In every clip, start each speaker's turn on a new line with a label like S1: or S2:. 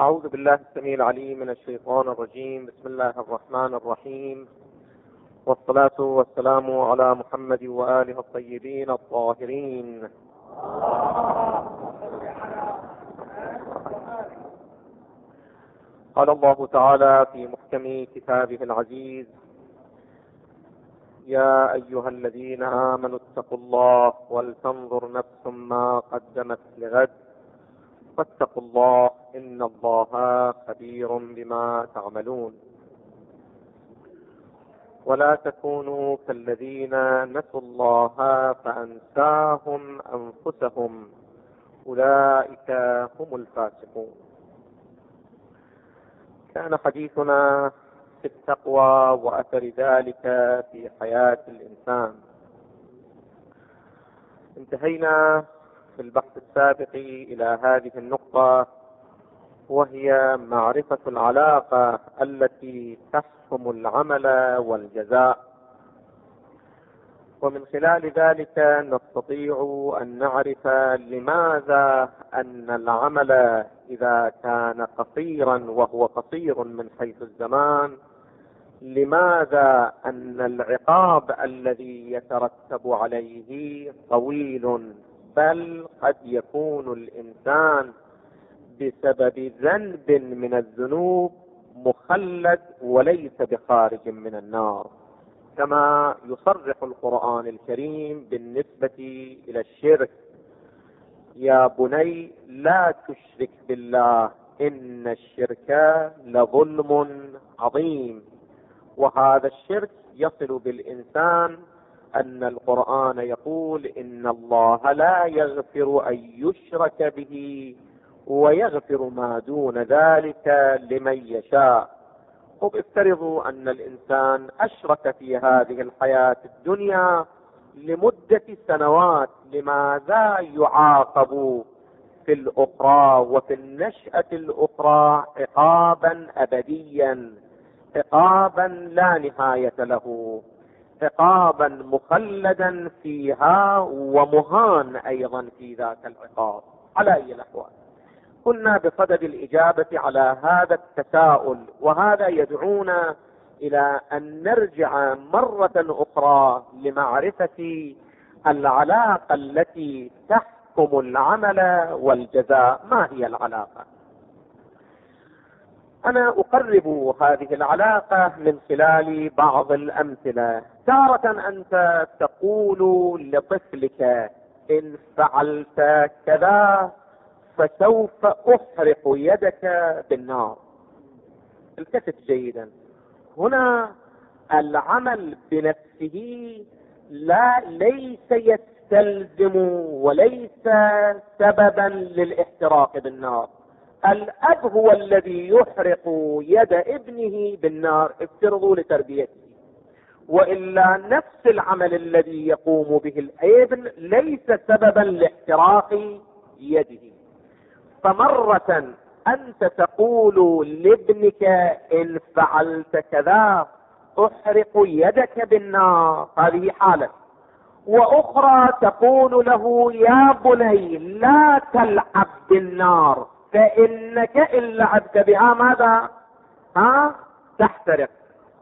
S1: أعوذ بالله السميع العليم من الشيطان الرجيم. بسم الله الرحمن الرحيم. والصلاة والسلام على محمد وآله الطيبين الطاهرين. قال الله تعالى في محكم كتابه العزيز يا أيها الذين آمنوا اتقوا الله ولتنظر نفس ما قدمت لغد فاتقوا الله إن الله خبير بما تعملون. ولا تكونوا كالذين نسوا الله فأنساهم أنفسهم. أولئك هم الفاسقون. كان حديثنا في التقوى وأثر ذلك في حياة الإنسان. انتهينا في البحث السابق إلى هذه النقطة وهي معرفة العلاقة التي تحكم العمل والجزاء. ومن خلال ذلك نستطيع أن نعرف لماذا أن العمل إذا كان قصيرا وهو قصير من حيث الزمان لماذا أن العقاب الذي يترتب عليه طويل بل قد يكون الإنسان بسبب ذنب من الذنوب مخلد وليس بخارج من النار كما يصرح القرآن الكريم بالنسبة إلى الشرك. يا بني لا تشرك بالله إن الشرك لظلم عظيم. وهذا الشرك يصل بالإنسان أن القرآن يقول إن الله لا يغفر أن يشرك به ويغفر ما دون ذلك لمن يشاء. طب افترضوا أن الإنسان أشرك في هذه الحياة الدنيا لمدة سنوات لماذا يعاقب في الأخرى وفي النشأة الأخرى عقابا ابديا عقابا لا نهاية له؟ عقابا مخلدا فيها ومهان أيضا في ذاك العقاب. على أي الأحوال. قلنا بصدد الإجابة على هذا التساؤل وهذا يدعونا إلى أن نرجع مرة أخرى لمعرفة العلاقة التي تحكم العمل والجزاء. ما هي العلاقة؟ أنا أقرب هذه العلاقة من خلال بعض الأمثلة. تارة أنت تقول لطفلك إن فعلت كذا فسوف أحرق يدك بالنار. التفت جيدا. هنا العمل بنفسه لا ليس يستلزم وليس سببا للاحتراق بالنار. الأب هو الذي يحرق يد ابنه بالنار افترضوا لتربيته. وإلا نفس العمل الذي يقوم به الابن ليس سببا لاحتراق يده. فمرة أنت تقول لابنك إن فعلت كذا أحرق يدك بالنار هذه حالة. وأخرى تقول له يا بني لا تلعب بالنار. فإنك ان لعبت بها ماذا؟ ها؟ تحترق.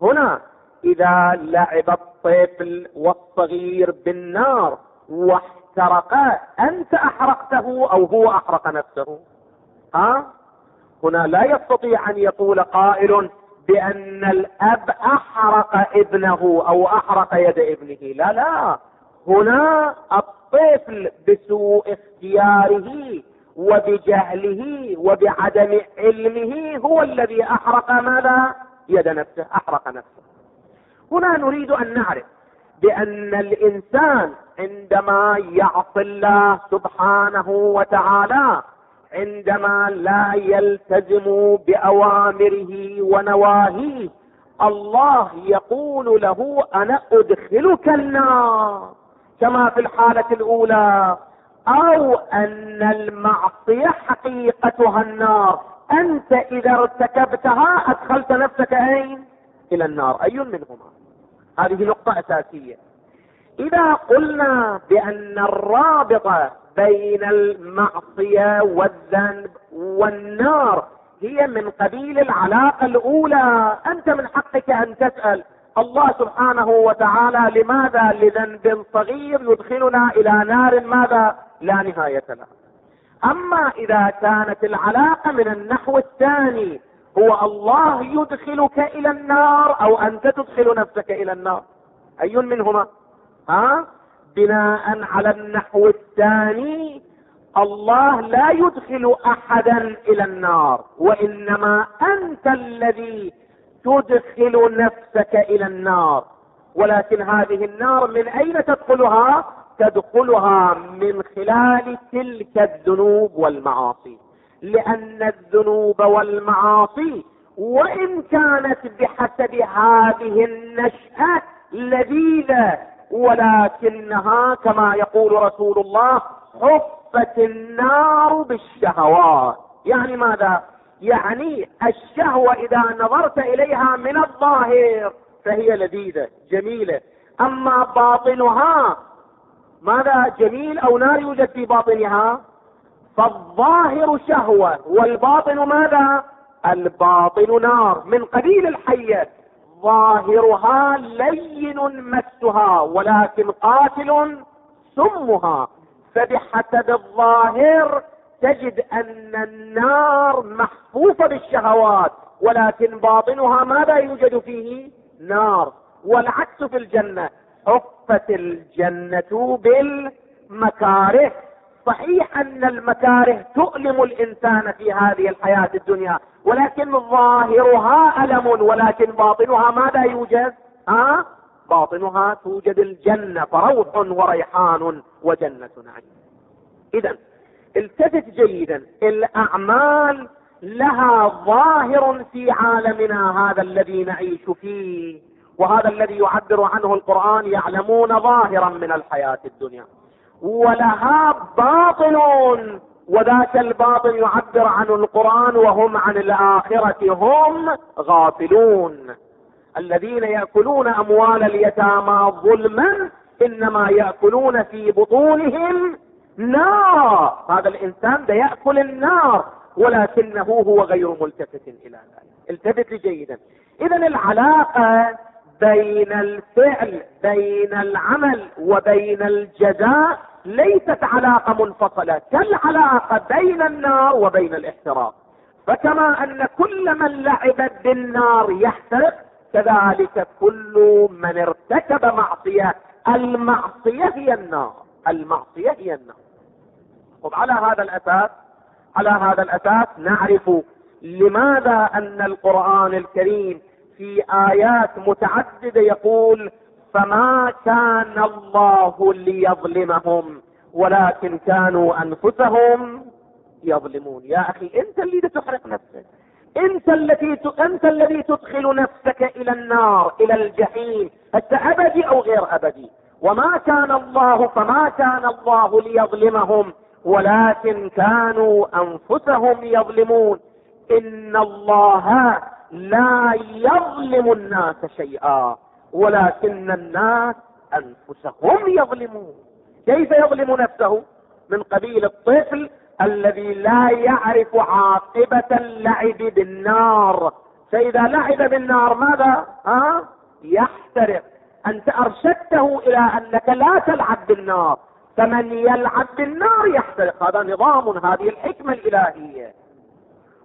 S1: هنا إذا لعب الطفل والصغير بالنار واحترق أنت أحرقته أو هو أحرق نفسه؟ ها؟ هنا لا يستطيع أن يقول قائل بأن الأب أحرق ابنه أو أحرق يد ابنه. لا لا. هنا الطفل بسوء اختياره وبجهله وبعدم علمه هو الذي أحرق ماذا؟ يد نفسه أحرق نفسه. هنا نريد أن نعرف بأن الإنسان عندما يعصي الله سبحانه وتعالى عندما لا يلتزم بأوامره ونواهيه الله يقول له أنا أدخلك النار كما في الحالة الأولى. أو أن المعصية حقيقتها النار. أنت إذا ارتكبتها أدخلت نفسك أين؟ إلى النار. أي منهما؟ هذه نقطة أساسية. إذا قلنا بأن الرابط بين المعصية والذنب والنار هي من قبيل العلاقة الأولى. أنت من حقك أن تسأل. الله سبحانه وتعالى لماذا لذنب صغير يدخلنا إلى نار ماذا؟ لا نهاية لها. أما إذا كانت العلاقة من النحو الثاني هو الله يدخلك إلى النار أو أنت تدخل نفسك إلى النار. أي منهما؟ ها؟ بناء على النحو الثاني الله لا يدخل احدا إلى النار وإنما أنت الذي تدخل نفسك إلى النار. ولكن هذه النار من أين تدخلها؟ تدخلها من خلال تلك الذنوب والمعاصي. لأن الذنوب والمعاصي وإن كانت بحسب هذه النشأة لذيذة ولكنها كما يقول رسول الله حفت النار بالشهوات. يعني ماذا؟ يعني الشهوة إذا نظرت إليها من الظاهر فهي لذيذة جميلة. أما باطنها ماذا جميل أو نار يوجد في باطنها؟ فالظاهر شهوة والباطن ماذا؟ الباطن نار من قبيل الحية. ظاهرها لين مسها ولكن قاتل سمها. فبحسب الظاهر تجد أن النار محفوفة بالشهوات ولكن باطنها ماذا يوجد فيه؟ نار. والعكس في الجنة. حفت الجنة بالمكاره. صحيح أن المكاره تؤلم الإنسان في هذه الحياة الدنيا ولكن ظاهرها ألم ولكن باطنها ماذا يوجد؟ ها؟ باطنها توجد الجنة فروح وريحان وجنة نعيم. اذا التفت جيدا الأعمال لها ظاهر في عالمنا هذا الذي نعيش فيه. وهذا الذي يعبر عنه القرآن يعلمون ظاهرا من الحياة الدنيا. ولها باطن وذاك الباطن يعبر عن القرآن وهم عن الآخرة هم غافلون. الذين يأكلون أموال اليتامى ظلما إنما يأكلون في بطونهم نار. هذا الإنسان ده يأكل النار ولكنه هو غير ملتفت إلى ذلك. التفت جيدا إذا العلاقة بين الفعل بين العمل وبين الجزاء ليست علاقة منفصلة كالعلاقة بين النار وبين الاحتراق فكما أن كل من لعب بالنار يحترق كذلك كل من ارتكب معصية المعصية هي النار المعصية هي النار. وعلى هذا الأساس على هذا الأساس نعرف لماذا أن القرآن الكريم في آيات متعددة يقول فما كان الله ليظلمهم ولكن كانوا أنفسهم يظلمون. يا أخي أنت اللي تحرق نفسك. أنت التي. أنت الذي تدخل نفسك إلى النار إلى الجحيم حتى أبدي أو غير أبدي. وما كان الله فما كان الله ليظلمهم ولكن كانوا أنفسهم يظلمون. إن الله لا يظلم الناس شيئا ولكن الناس أنفسهم يظلمون. كيف يظلم نفسه؟ من قبيل الطفل الذي لا يعرف عاقبة اللعب بالنار. فإذا لعب بالنار ماذا؟ ها؟ يحترق. أنت أرشدته إلى أنك لا تلعب بالنار. فمن يلعب بالنار يحترق. هذا نظام هذه الحكمة الإلهية.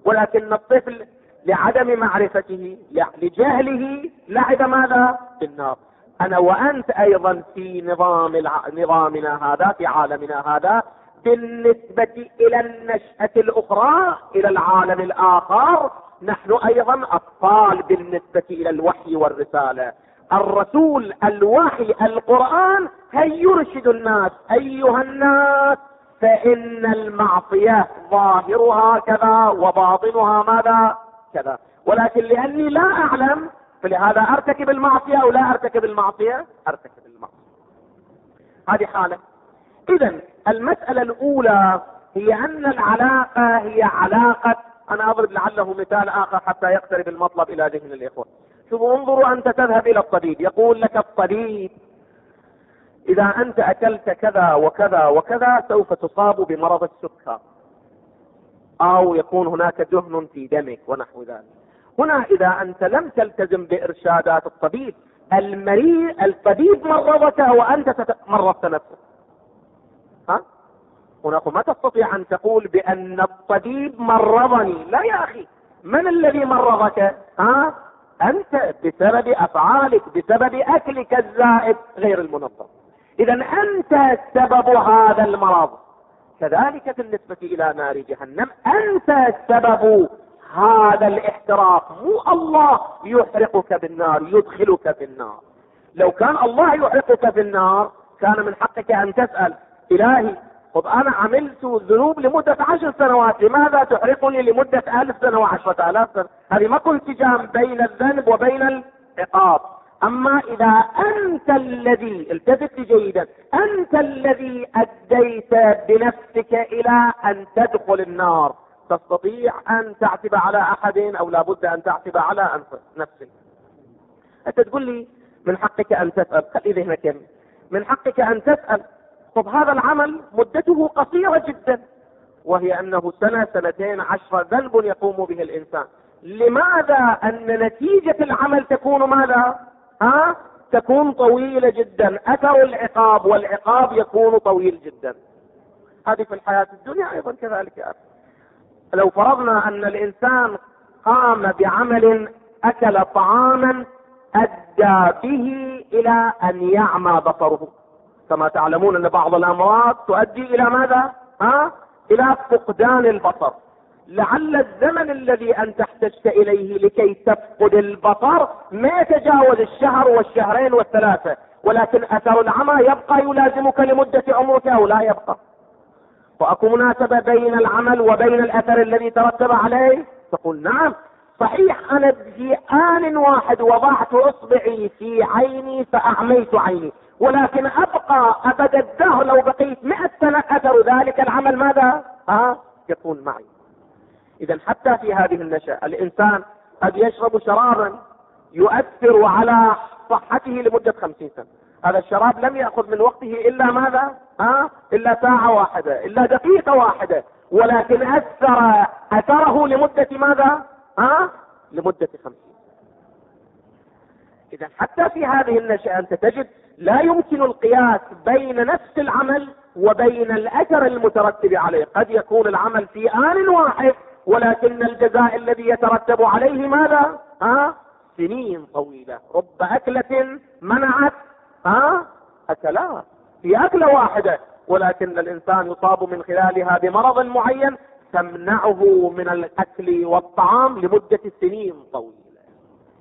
S1: ولكن الطفل لعدم معرفته لجهله لعب ماذا؟ بالنار أنا وأنت أيضا في نظام الع... نظامنا هذا في عالمنا هذا بالنسبة إلى النشأة الأخرى إلى العالم الآخر نحن أيضا اطفال بالنسبة إلى الوحي والرسالة. الرسول الوحي القرآن هي يرشد الناس؟ أيها الناس فإن المعصية ظاهرها كذا وباطنها ماذا؟ كذا. ولكن لأني لا أعلم فلهذا أرتكب المعصية أو لا أرتكب المعصية؟ أرتكب المعصية. هذه حالة. اذا المسألة الأولى هي أن العلاقة هي علاقة. أنا أضرب لعله مثال آخر حتى يقترب المطلب إلى ذهن الإخوة. شوفوا انظروا أنت تذهب إلى الطبيب. يقول لك الطبيب إذا أنت أكلت كذا وكذا وكذا سوف تصاب بمرض السكر. أو يكون هناك دهن في دمك ونحو ذلك. هنا إذا أنت لم تلتزم بإرشادات الطبيب المريض الطبيب مرضك وأنت مرضت نفسك ها؟ هنا ما تستطيع أن تقول بأن الطبيب مرضني. لا يا أخي من الذي مرضك؟ ها؟ أنت بسبب أفعالك بسبب أكلك الزائد غير المنظم. اذا أنت سبب هذا المرض. كذلك بالنسبة إلى نار جهنم. أنت سبب هذا الاحتراق. مو الله يحرقك بالنار يدخلك في النار لو كان الله يحرقك في النار كان من حقك أن تسأل إلهي طب أنا عملت ذنوب لمدة عشر سنوات لماذا تحرقني لمدة ألف سنة وعشرة آلاف سنة؟ هذه ما انسجام بين الذنب وبين العقاب. أما إذا أنت الذي التفت جيدا أنت الذي أديت بنفسك إلى أن تدخل النار تستطيع أن تعتب على أحد أو لابد أن تعتب على نفسك. أنت تقول لي من حقك أن تسأل خلي ذهنك من حقك أن تسأل طب هذا العمل مدته قصيرة جدا وهي أنه سنة سنتين عشرة ذنب يقوم به الإنسان. لماذا أن نتيجة العمل تكون ماذا؟ ها? تكون طويلة جدا. أثر العقاب والعقاب يكون طويل جدا. هذه في الحياة الدنيا أيضا كذلك يا أخي. لو فرضنا أن الإنسان قام بعمل أكل طعاما أدى به إلى أن يعمى بصره. كما تعلمون أن بعض الامراض تؤدي إلى ماذا؟ ها؟ إلى فقدان البصر. لعل الزمن الذي انت احتجت إليه لكي تفقد البصر ما يتجاوز الشهر والشهرين والثلاثة ولكن أثر العمى يبقى يلازمك لمدة عمرك أو لا يبقى. واكو مناسبة بين العمل وبين الأثر الذي ترتب عليه؟ تقول نعم. صحيح أنا في آن واحد وضعت أصبعي في عيني فأعميت عيني ولكن أبقى أبد الدهر لو بقيت مئة سنة أثر ذلك العمل ماذا؟ ها يكون معي. اذا حتى في هذه النشأة الإنسان قد يشرب شرابا يؤثر على صحته لمدة خمسين سنة. هذا الشراب لم يأخذ من وقته إلا ماذا؟ ها؟ إلا ساعة واحدة إلا دقيقة واحدة ولكن أثر أثره لمدة ماذا؟ ها؟ لمدة خمسين اذا حتى في هذه النشأة أنت تجد لا يمكن القياس بين نفس العمل وبين الاثر المترتب عليه. قد يكون العمل في آن واحد ولكن الجزاء الذي يترتب عليه ماذا؟ ها؟ سنين طويلة. رب أكلة منعت ها؟ اكلات في أكلة واحدة. ولكن الإنسان يصاب من خلالها بمرض معين تمنعه من الأكل والطعام لمدة سنين طويلة.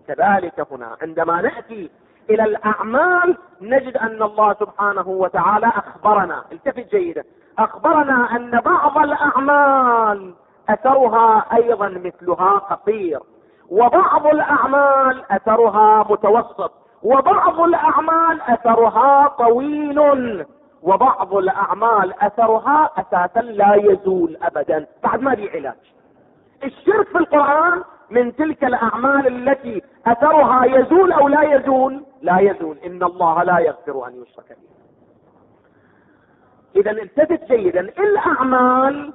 S1: كذلك هنا عندما نأتي إلى الأعمال نجد أن الله سبحانه وتعالى أخبرنا. التفت جيدا. أخبرنا أن بعض الأعمال أثرها أيضا مثلها قصير وبعض الأعمال أثرها متوسط. وبعض الأعمال أثرها طويل. وبعض الأعمال أثرها أساسا لا يزول ابدا. بعد ما لي علاج. الشرك في القرآن من تلك الأعمال التي أثرها يزول أو لا يزول؟ لا يزول. إن الله لا يغفر أن يشرك به. إذا التفت جيدا الأعمال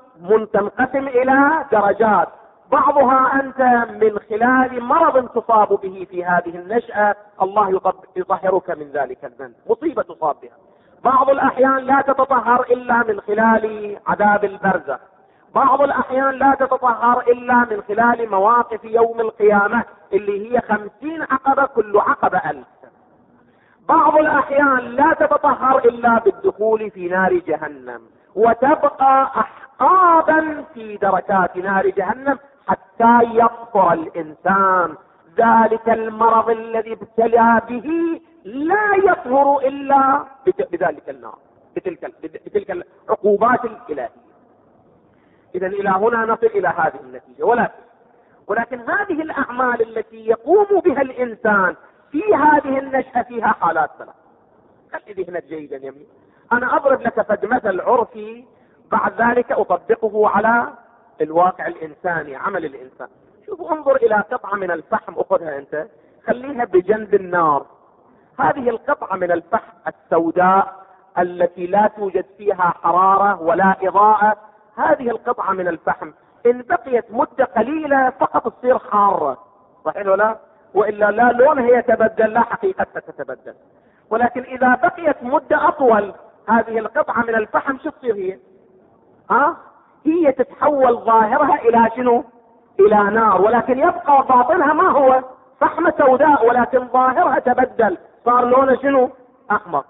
S1: تنقسم إلى درجات. بعضها أنت من خلال مرض تصاب به في هذه النشأة الله يطهرك من ذلك الذنب مصيبة تصاب بها. بعض الأحيان لا تتطهر إلا من خلال عذاب البرزخ. بعض الأحيان لا تتطهر إلا من خلال مواقف يوم القيامة اللي هي خمسين عقبة كل عقبة ألف. بعض الأحيان لا تتطهر إلا بالدخول في نار جهنم وتبقى احقابا في دركات نار جهنم حتى يغفر الإنسان. ذلك المرض الذي ابتلى به لا يطهر إلا بذلك النار بتلك بتلك العقوبات الإلهية. اذا إلى هنا نصل إلى هذه النتيجة. ولكن ولكن هذه الأعمال التي يقوم بها الإنسان في هذه النشأة فيها حالات ثلاث خلي ذهنك جيدا يمين أنا اضرب لك فد مثل عرفي بعد ذلك أطبقه على الواقع الإنساني عمل الإنسان. شوف انظر إلى قطعة من الفحم أخذها أنت. خليها بجنب النار. هذه القطعة من الفحم السوداء التي لا توجد فيها حرارة ولا إضاءة. هذه القطعة من الفحم. إن بقيت مدة قليلة فقط تصير حارة صحيح ولا؟ وإلا لا لونها يتبدل لا حقيقتها تتبدل. ولكن إذا بقيت مدة أطول هذه القطعة من الفحم شو تصير هي؟ ها؟ هي تتحول ظاهرها إلى شنو؟ إلى نار. ولكن يبقى باطنها ما هو؟ فحمة سوداء ولكن ظاهرها تبدل. صار لونه شنو؟ أحمر.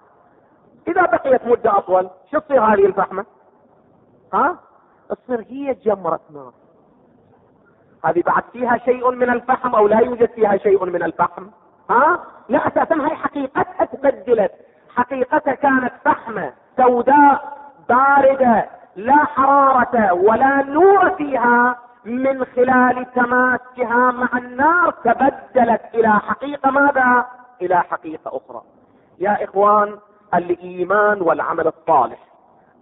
S1: إذا بقيت مدة أطول شو تصير هذه الفحمة؟ ها؟ تصير هي جمرة نار. هذه بعد فيها شيء من الفحم أو لا يوجد فيها شيء من الفحم؟ ها؟ لا أساسا هي حقيقتها تبدلت حقيقتها كانت فحمة سوداء باردة لا حرارة ولا نور فيها من خلال تماسكها مع النار تبدلت إلى حقيقة ماذا؟ إلى حقيقة أخرى. يا إخوان الإيمان والعمل الصالح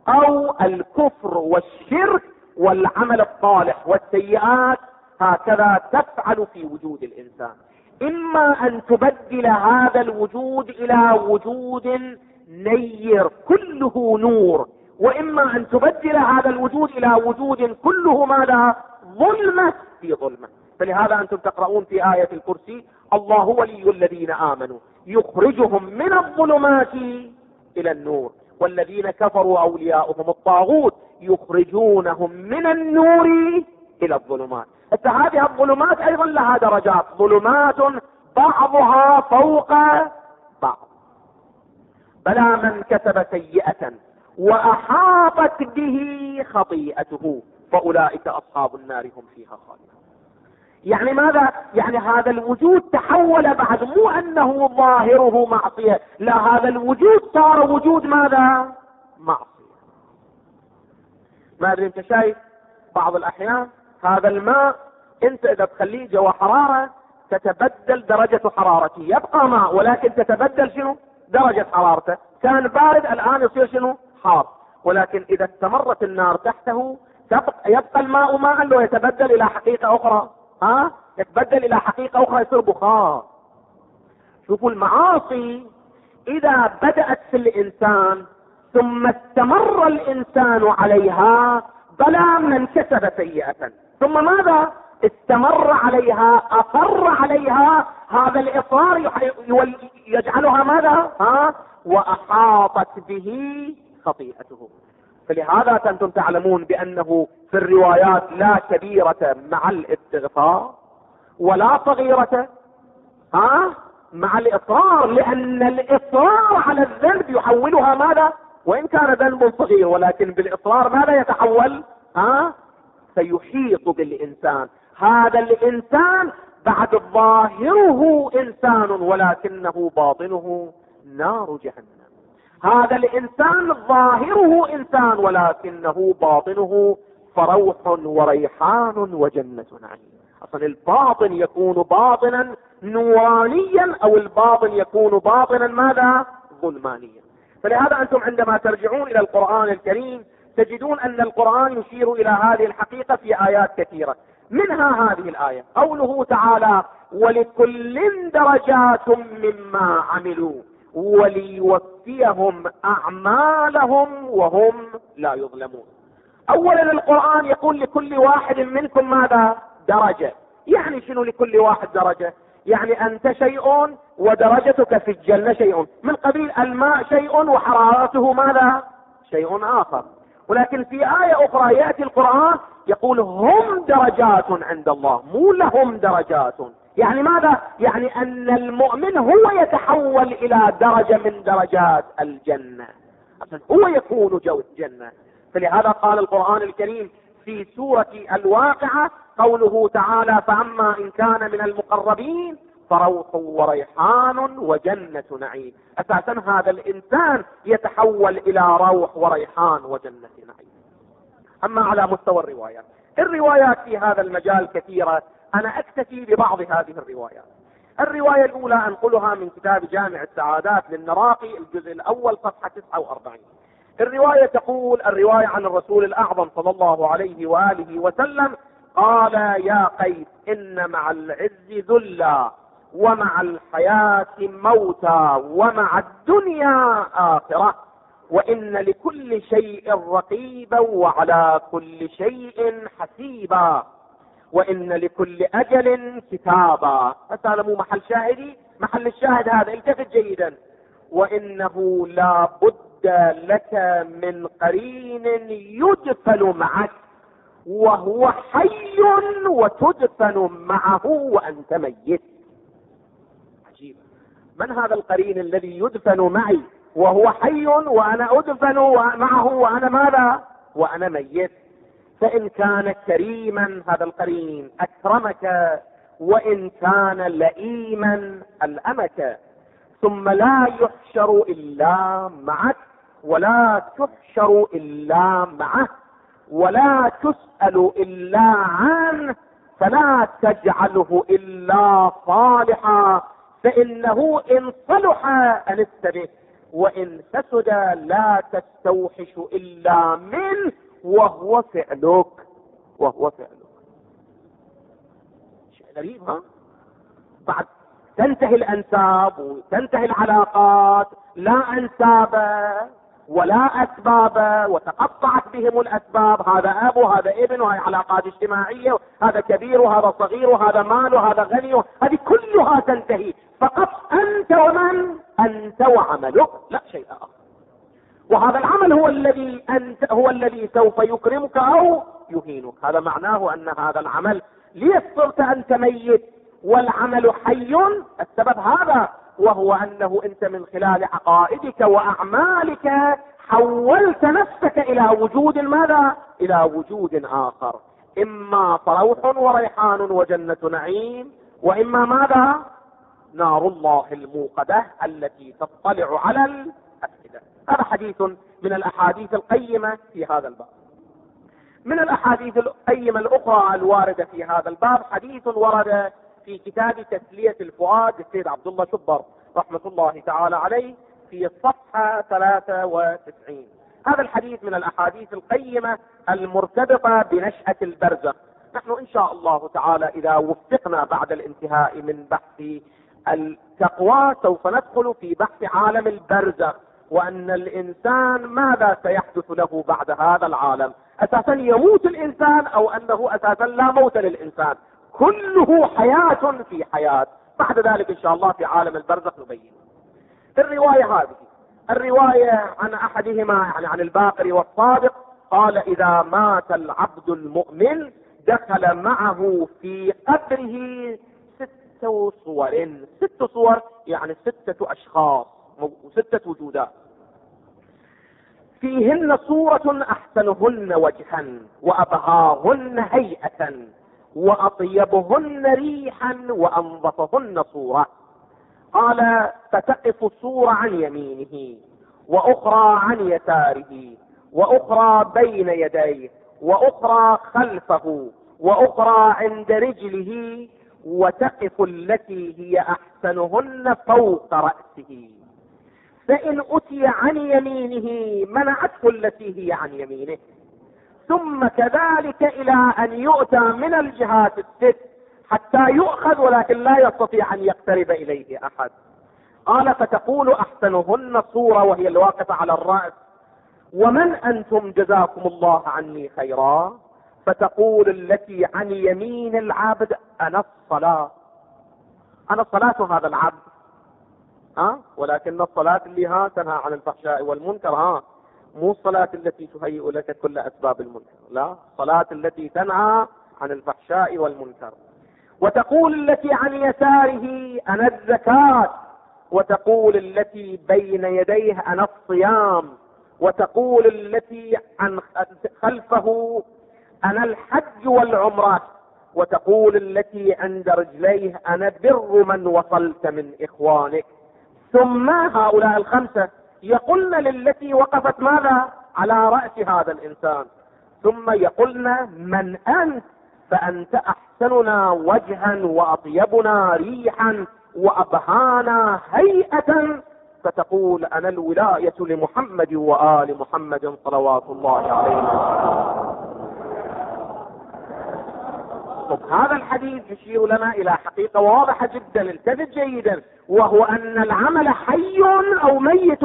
S1: أو الكفر والشرك والعمل الصالح والسيئات هكذا تفعل في وجود الإنسان. إما أن تبدل هذا الوجود إلى وجود نير كله نور. وإما أن تبدل هذا الوجود إلى وجود كله ماذا؟ ظلمة. في ظلمة. فلهذا أنتم تقرؤون في آية الكرسي الله ولي الذين آمنوا يخرجهم من الظلمات إلى النور. والذين كفروا أولياؤهم الطاغوت يخرجونهم من النور إلى الظلمات. هذه الظلمات أيضا لها درجات. ظلمات بعضها فوق بعض. بلى من كسب سيئة وأحاطت به خطيئته فأولئك أصحاب النار هم فيها خالدون. يعني ماذا؟ يعني هذا الوجود تحول بعد مو أنه ظاهره معصية لا هذا الوجود صار وجود ماذا؟ معصية. ما أدري أنت شايف بعض الأحيان هذا الماء انت اذا تخليه جوا حرارة تتبدل درجة حرارته يبقى ماء ولكن تتبدل شنو؟ درجة حرارته. كان بارد الآن يصير شنو؟ حار. ولكن إذا استمرت النار تحته يبقى, يبقى الماء ماء لو يتبدل إلى حقيقة أخرى. ها؟ يتبدل إلى حقيقة أخرى يصير بخار. شوفوا المعاصي إذا بدأت في الإنسان ثم استمر الإنسان عليها بلا من كسب سيئة. ثم ماذا؟ استمر عليها أصر عليها هذا الإصرار يجعلها ماذا؟ ها؟ وأحاطت به خطيئته. فلهذا أنتم تعلمون بأنه في الروايات لا كبيرة مع الاستغفار ولا صغيرة ها؟ مع الإصرار لأن الإصرار على الذنب يحولها ماذا؟ وإن كان ذنب صغير ولكن بالإصرار ماذا يتحول؟ ها؟ سيحيط بالإنسان. هذا الإنسان بعد ظاهره إنسان ولكنه باطنه نار جهنم. هذا الإنسان ظاهره إنسان ولكنه باطنه فروح وريحان وجنة نعيم. أصلا الباطن يكون باطنا نورانيا أو الباطن يكون باطنا ماذا؟ ظلمانيا. فلهذا أنتم عندما ترجعون إلى القرآن الكريم تجدون أن القرآن يشير إلى هذه الحقيقة في آيات كثيرة. منها هذه الآية. قوله تعالى ولكل درجات مما عملوا وليوفيهم أعمالهم وهم لا يظلمون. اولا القرآن يقول لكل واحد منكم ماذا؟ درجة. يعني شنو لكل واحد درجة؟ يعني أنت شيء ودرجتك في الجنة شيء. من قبيل الماء شيء وحرارته ماذا؟ شيء آخر. ولكن في آية أخرى يأتي القرآن يقول هم درجات عند الله مو لهم درجات. يعني ماذا؟ يعني أن المؤمن هو يتحول إلى درجة من درجات الجنة. هو يكون جو الجنة. فلهذا قال القرآن الكريم في سورة الواقعة قوله تعالى فأما إن كان من المقربين فروح وريحان وجنة نعيم. أساسا هذا الإنسان يتحول إلى روح وريحان وجنة نعيم. أما على مستوى الروايات الروايات في هذا المجال كثيرة. أنا أكتفي ببعض هذه الروايات. الرواية الأولى أنقلها من كتاب جامع السعادات للنراقي الجزء الأول صفحة 49 الرواية تقول الرواية عن الرسول الأعظم صلى الله عليه وآله وسلم قال يا قيس إن مع العز ذلا. ومع الحياة موتا ومع الدنيا آخرة. وإن لكل شيء رقيبا وعلى كل شيء حسيبا. وإن لكل أجل كتابا. هذا مو محل شاهدي. محل الشاهد هذا التفت جيدا. وإنه لا بد لك من قرين يدفن معك وهو حي وتدفن معه وأنت ميت. من هذا القرين الذي يدفن معي وهو حي وأنا أدفن معه وأنا ماذا؟ وأنا ميت. فإن كان كريما هذا القرين أكرمك وإن كان لئيما ألأمك. ثم لا يحشر إلا معك ولا تحشر إلا معه ولا تسأل إلا عنه فلا تجعله إلا صالحا. فإنه إن صلح انست به وإن فسد لا تستوحش إلا منه وهو فعلك وهو فعلك. شيء غريب ها؟ بعد تنتهي الأنساب وتنتهي العلاقات لا أنساب. ولا أسباب وتقطعت بهم الأسباب. هذا اب وهذا ابن وهي علاقات اجتماعية هذا كبير وهذا صغير وهذا مال وهذا غني. هذه كلها تنتهي. فقط أنت ومن؟ أنت وعملك. لا شيء آخر. وهذا العمل هو الذي أنت هو الذي سوف يكرمك أو يهينك. هذا معناه أن هذا العمل ليش صرت أنت ميت. والعمل حي. السبب هذا. وهو أنه أنت من خلال عقائدك وأعمالك حولت نفسك إلى وجود ماذا؟ إلى وجود آخر. إما فروح وريحان وجنة نعيم وإما ماذا؟ نار الله الموقدة التي تطلع على الأفئدة. هذا حديث من الأحاديث القيمة في هذا الباب. من الأحاديث القيمة الأخرى الواردة في هذا الباب حديث ورد في كتاب تسلية الفؤاد للسيد عبد الله شبر رحمة الله تعالى عليه في الصفحة 93 هذا الحديث من الأحاديث القيمة المرتبطة بنشأة البرزخ. نحن إن شاء الله تعالى إذا وفقنا بعد الانتهاء من بحث التقوى سوف ندخل في بحث عالم البرزخ وأن الإنسان ماذا سيحدث له بعد هذا العالم. أساسا يموت الإنسان أو أنه أساسا لا موت للإنسان. كله حياة في حياة. بعد ذلك إن شاء الله في عالم البرزخ نبين. الرواية هذه الرواية عن أحدهما يعني عن الباقر والصادق قال إذا مات العبد المؤمن دخل معه في قبره ست صور. ست صور يعني ستة أشخاص ستة وجودات. فيهن صورة أحسنهن وجها وأبهاهن هيئة. وأطيبهن ريحا وأنظفهن صورة. قال فتقف صورة عن يمينه وأخرى عن يساره وأخرى بين يديه وأخرى خلفه وأخرى عند رجله وتقف التي هي أحسنهن فوق رأسه. فإن أتي عن يمينه منعته التي هي عن يمينه. ثم كذلك إلى أن يؤتى من الجهات الست حتى يؤخذ ولكن لا يستطيع أن يقترب إليه أحد. قال فتقول أحسنهن صورة وهي الواقفة على الرأس. ومن أنتم جزاكم الله عني خيرا؟ فتقول التي عن يمين العبد أنا الصلاة. أنا الصلاة هذا العبد. ها؟ ولكن الصلاة اللي ها تنهى عن الفحشاء والمنكر ها؟ مو الصلاة التي تهيئ لك كل أسباب المنكر لا. الصلاة التي تنهى عن الفحشاء والمنكر. وتقول التي عن يساره أنا الزكاة. وتقول التي بين يديه أنا الصيام. وتقول التي عن خلفه أنا الحج والعمرة. وتقول التي عند رجليه أنا بر من وصلت من إخوانك. ثم هؤلاء الخمسة يقولن للتي وقفت ماذا؟ على رأس هذا الإنسان. ثم يقولن من أنت؟ فأنت أحسننا وجها وأطيبنا ريحا وأبهانا هيئة. فتقول أنا الولاية لمحمد وآل محمد صلوات الله عليه هذا الحديث يشير لنا إلى حقيقة واضحة جدا التفت جيدا وهو أن العمل حي أو ميت؟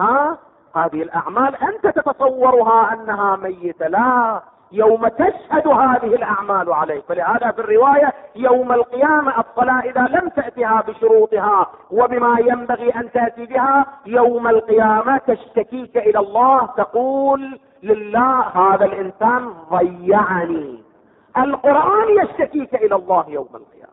S1: ها؟ هذه الأعمال أنت تتصورها أنها ميتة لا. يوم تشهد هذه الأعمال عليك. فلهذا في الرواية يوم القيامة الصلاة إذا لم تأتها بشروطها وبما ينبغي أن تأتي بها يوم القيامة تشتكيك إلى الله تقول لله هذا الإنسان ضيعني. القرآن يشتكيك إلى الله يوم القيامة.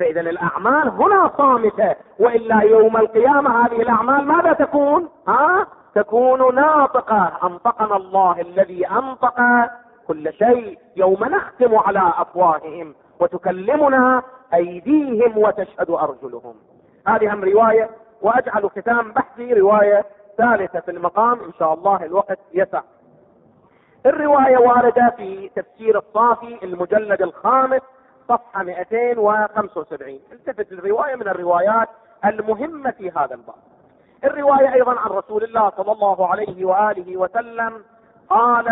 S1: فإذا الأعمال هنا صامتة وإلا يوم القيامة هذه الأعمال ماذا تكون؟ ها؟ تكون ناطقة. أنطقنا الله الذي أنطق كل شيء يوم نختم على أفواههم وتكلمنا أيديهم وتشهد أرجلهم. هذه هم رواية؟ وأجعل ختام بحثي رواية ثالثة في المقام. إن شاء الله الوقت يسع. الرواية واردة في تفسير الصافي المجلد الخامس صفحة 275 التفت الرواية من الروايات المهمة في هذا الباب. الرواية أيضا عن رسول الله صلى الله عليه وآله وسلم قال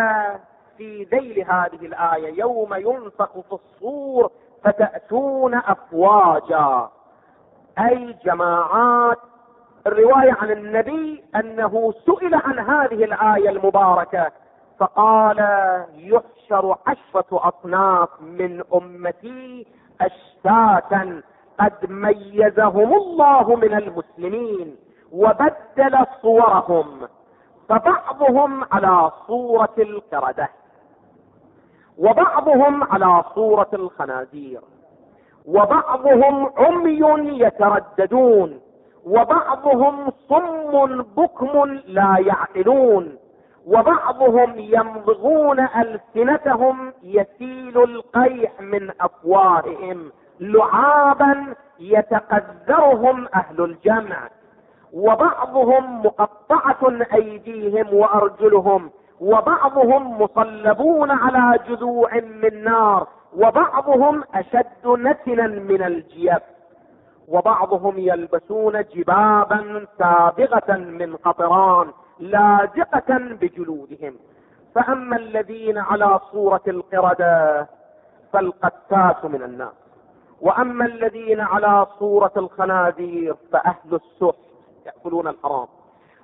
S1: في ذيل هذه الآية يوم ينفخ في الصور فتأتون أفواجا. أي جماعات الرواية عن النبي أنه سئل عن هذه الآية المباركة فقال يحشر عشرة أصناف من أمتي أشتاتا قد ميزهم الله من المسلمين وبدل صورهم فبعضهم على صورة القردة وبعضهم على صورة الخنازير وبعضهم عمي يترددون وبعضهم صم بكم لا يعقلون وبعضهم يمضغون ألسنتهم يسيل القيح من افواههم لعابا يتقذرهم أهل الجمع. وبعضهم مقطعة أيديهم وأرجلهم وبعضهم مصلبون على جذوع من نار وبعضهم أشد نتنا من الجيف وبعضهم يلبسون جبابا سابغة من قطران لاجقة بجلودهم. فأما الذين على صورة القردة فالقتات من الناس. وأما الذين على صورة الخنازير فأهل السحت يأكلون الحرام.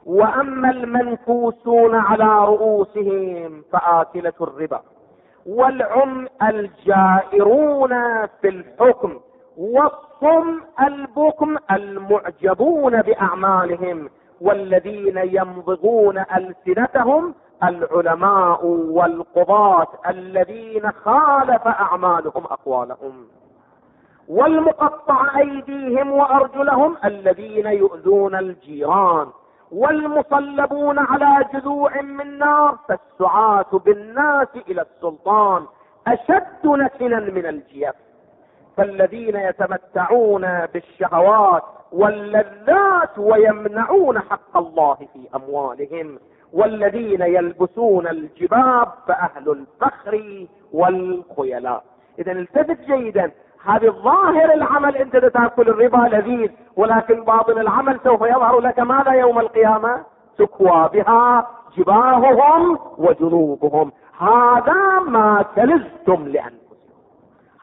S1: وأما المنفوسون على رؤوسهم فآكلة الربا. والعم الجائرون في الحكم. والصم البكم المعجبون بأعمالهم. والذين يمضغون ألسنتهم العلماء والقضاة الذين خالف أعمالهم أقوالهم. والمقطع أيديهم وأرجلهم الذين يؤذون الجيران. والمصلبون على جذوع من نار فالسعاة بالناس إلى السلطان. أشد نتنا من الجيف. فالذين يتمتعون بالشهوات واللذات ويمنعون حق الله في أموالهم والذين يلبسون الجباب فأهل الفخر والخيلاء. اذا التفت جيدا. هذه الظاهر العمل أنت تأكل الربا لذيذ ولكن باطن العمل سوف يظهر لك ماذا يوم القيامة؟ تكوى بها جباههم وجنوبهم. هذا ما كنزتم لانفسكم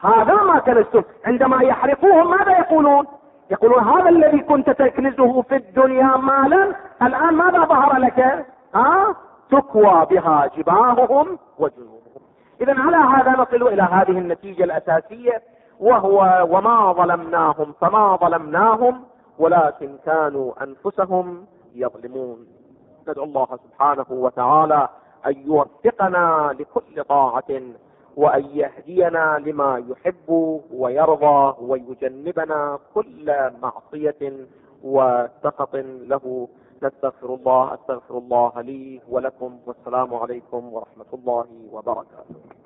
S1: هذا ما كنزتم عندما يحرقوهم ماذا يقولون؟ يقولون هذا الذي كنت تكنزه في الدنيا مالا الآن ماذا ظهر لك؟ ها؟ تكوى بها جباههم وجنوبهم. اذا على هذا نصل إلى هذه النتيجة الأساسية وهو وما ظلمناهم فما ظلمناهم ولكن كانوا أنفسهم يظلمون. ندعو الله سبحانه وتعالى أن يوفقنا لكل طاعة وأن يهدينا لما يحب ويرضى ويجنبنا كل معصية وسخط له. نستغفر الله أستغفر الله لي ولكم. والسلام عليكم ورحمة الله وبركاته.